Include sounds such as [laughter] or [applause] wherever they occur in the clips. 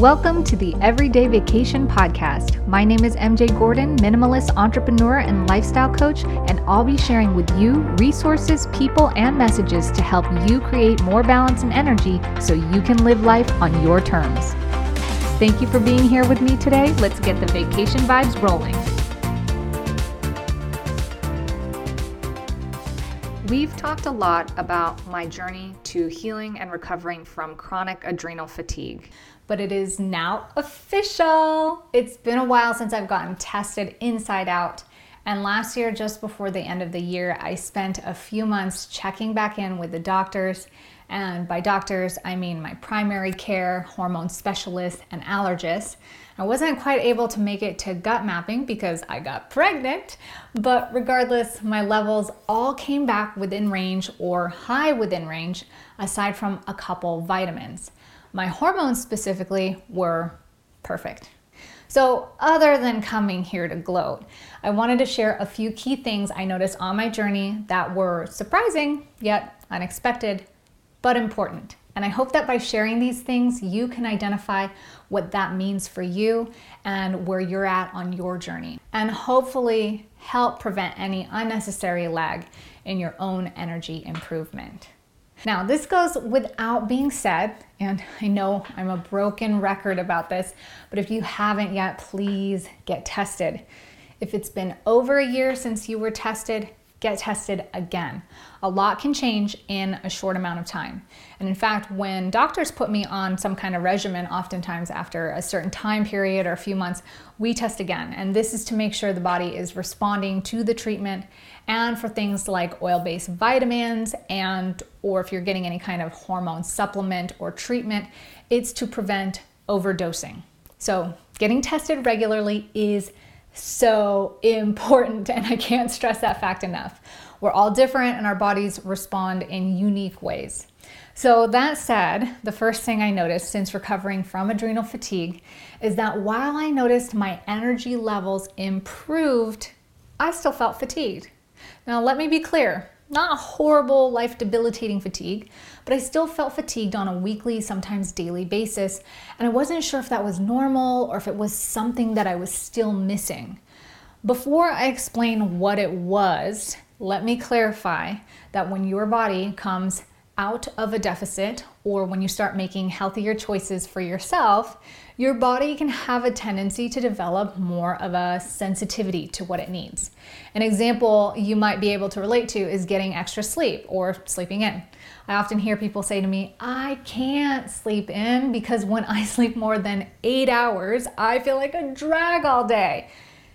Welcome to the Everyday Vacation Podcast. My name is MJ Gordon, minimalist entrepreneur and lifestyle coach, and I'll be sharing with you resources, people, and messages to help you create more balance and energy so you can live life on your terms. Thank you for being here with me today. Let's get the vacation vibes rolling. We've talked a lot about my journey to healing and recovering from chronic adrenal fatigue but it is now official. It's been a while since I've gotten tested inside out. And last year, just before the end of the year, I spent a few months checking back in with the doctors. And by doctors, I mean my primary care, hormone specialist, and allergist. I wasn't quite able to make it to gut mapping because I got pregnant, but regardless, my levels all came back within range or high within range, aside from a couple vitamins my hormones specifically were perfect. So, other than coming here to gloat, I wanted to share a few key things I noticed on my journey that were surprising yet unexpected, but important. And I hope that by sharing these things, you can identify what that means for you and where you're at on your journey, and hopefully help prevent any unnecessary lag in your own energy improvement. Now, this goes without being said, and I know I'm a broken record about this, but if you haven't yet, please get tested. If it's been over a year since you were tested, get tested again. A lot can change in a short amount of time. And in fact, when doctors put me on some kind of regimen, oftentimes after a certain time period or a few months, we test again. And this is to make sure the body is responding to the treatment and for things like oil-based vitamins and or if you're getting any kind of hormone supplement or treatment, it's to prevent overdosing. So, getting tested regularly is so important, [laughs] and I can't stress that fact enough. We're all different, and our bodies respond in unique ways. So, that said, the first thing I noticed since recovering from adrenal fatigue is that while I noticed my energy levels improved, I still felt fatigued. Now, let me be clear not a horrible, life debilitating fatigue, but I still felt fatigued on a weekly, sometimes daily basis, and I wasn't sure if that was normal or if it was something that I was still missing. Before I explain what it was, let me clarify that when your body comes out of a deficit or when you start making healthier choices for yourself, your body can have a tendency to develop more of a sensitivity to what it needs. An example you might be able to relate to is getting extra sleep or sleeping in. I often hear people say to me, I can't sleep in because when I [laughs] sleep more than eight hours, I feel like a drag all day.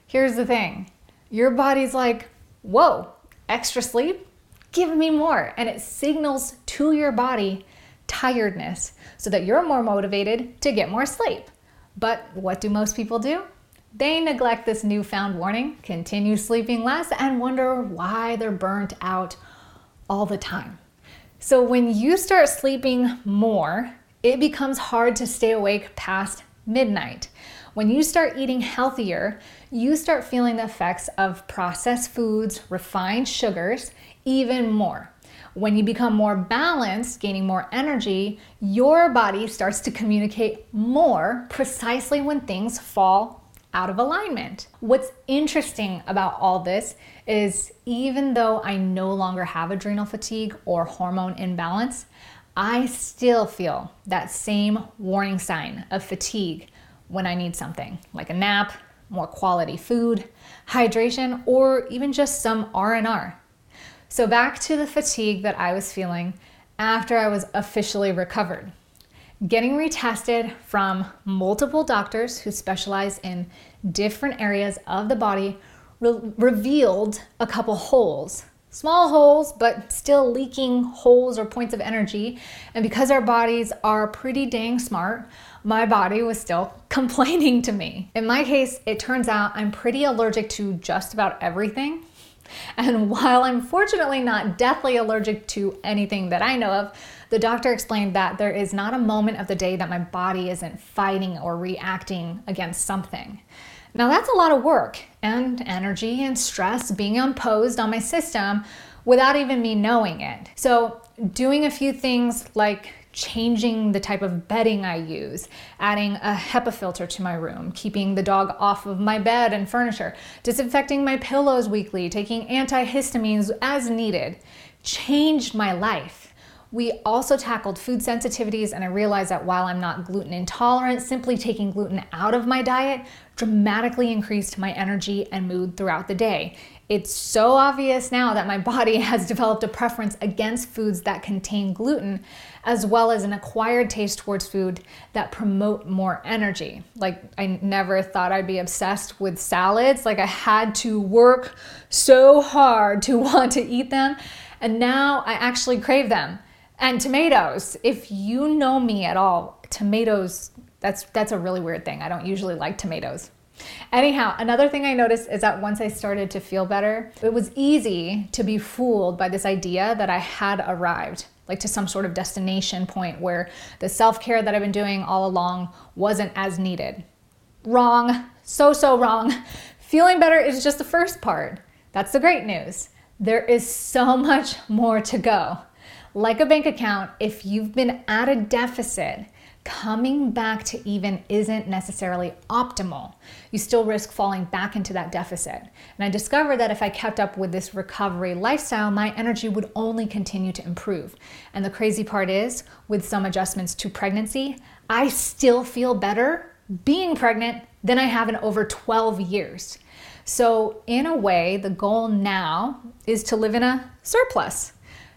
Here's the thing your body's like, whoa, extra sleep? Give me more. And it signals to your body tiredness so that you're more motivated to get more sleep. But what do most people do? They neglect this newfound warning, continue sleeping less, and wonder why they're burnt out all the time. So, when you start sleeping more, it becomes hard to stay awake past midnight. When you start eating healthier, you start feeling the effects of processed foods, refined sugars, even more. When you become more balanced, gaining more energy, your body starts to communicate more precisely when things fall out of alignment. What's interesting about all this is even though I no longer have adrenal fatigue or hormone imbalance, I still feel that same warning sign of fatigue when I need something like a nap, more quality food, hydration, or even just some R&R. So, back to the fatigue that I was feeling after I was officially recovered. Getting retested from multiple doctors who specialize in different areas of the body re- revealed a couple holes. Small holes, but still leaking holes or points of energy. And because our bodies are pretty dang smart, my body was still [laughs] complaining to me. In my case, it turns out I'm pretty allergic to just about everything. And while I'm fortunately not deathly allergic to anything that I know of, the doctor explained that there is not a moment of the day that my body isn't fighting or reacting against something. Now, that's a lot of work and energy and stress being imposed on my system without even me knowing it. So, doing a few things like changing the type of bedding I use, adding a HEPA filter to my room, keeping the dog off of my bed and furniture, disinfecting my pillows weekly, taking antihistamines as needed, changed my life. We also tackled food sensitivities, and I realized that while I'm not gluten intolerant, simply taking gluten out of my diet dramatically increased my energy and mood throughout the day. It's so obvious now that my [laughs] body has developed a preference against foods that contain gluten, as well as an acquired taste towards food that promote more energy. Like, I never thought I'd be obsessed with salads. Like, I had to work so hard to [laughs] want to eat them, and now I actually crave them. And tomatoes, if you know me at all, tomatoes, that's that's a really weird thing. I don't usually like tomatoes. Anyhow, another thing I noticed is that once I started to feel better, it was easy to be fooled by this idea that I had arrived, like to some sort of destination point where the self care that I've been doing all along wasn't as needed. Wrong. So, so wrong. Feeling better is just the first part. That's the great news. There is so much more to go. Like a bank account, if you've been at a deficit, coming back to even isn't necessarily optimal. You still risk falling back into that deficit. And I discovered that if I kept up with this recovery lifestyle, my energy would only continue to improve. And the crazy part is, with some adjustments to pregnancy, I still feel better being pregnant than I have in over 12 years. So, in a way, the goal now is to live in a surplus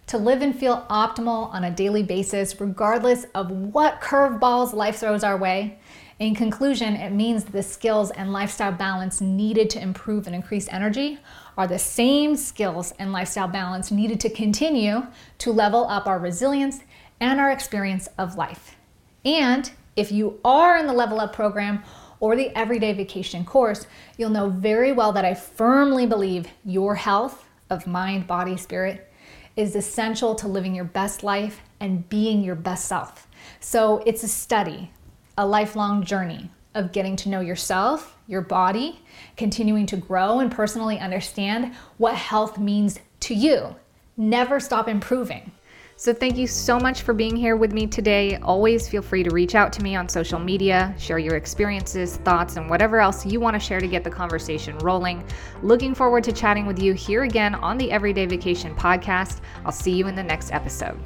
to live and feel optimal on a daily basis, regardless of what curveballs life throws our way. In conclusion, it means the skills and lifestyle balance needed to improve and increase energy are the same skills and lifestyle balance needed to continue to level up our resilience and our experience of life. And if you are in the Level Up program or the Everyday Vacation course, you'll know very well that I firmly believe your health of mind, body, spirit is essential to living your best life and being your best self. So it's a study, a lifelong journey of getting to know yourself, your body, continuing to grow and personally understand what health means to you. Never stop improving. So, thank you so much for being here with me today. Always feel free to reach out to me on social media, share your experiences, thoughts, and whatever else you want to share to get the conversation rolling. Looking forward to chatting with you here again on the Everyday Vacation podcast. I'll see you in the next episode.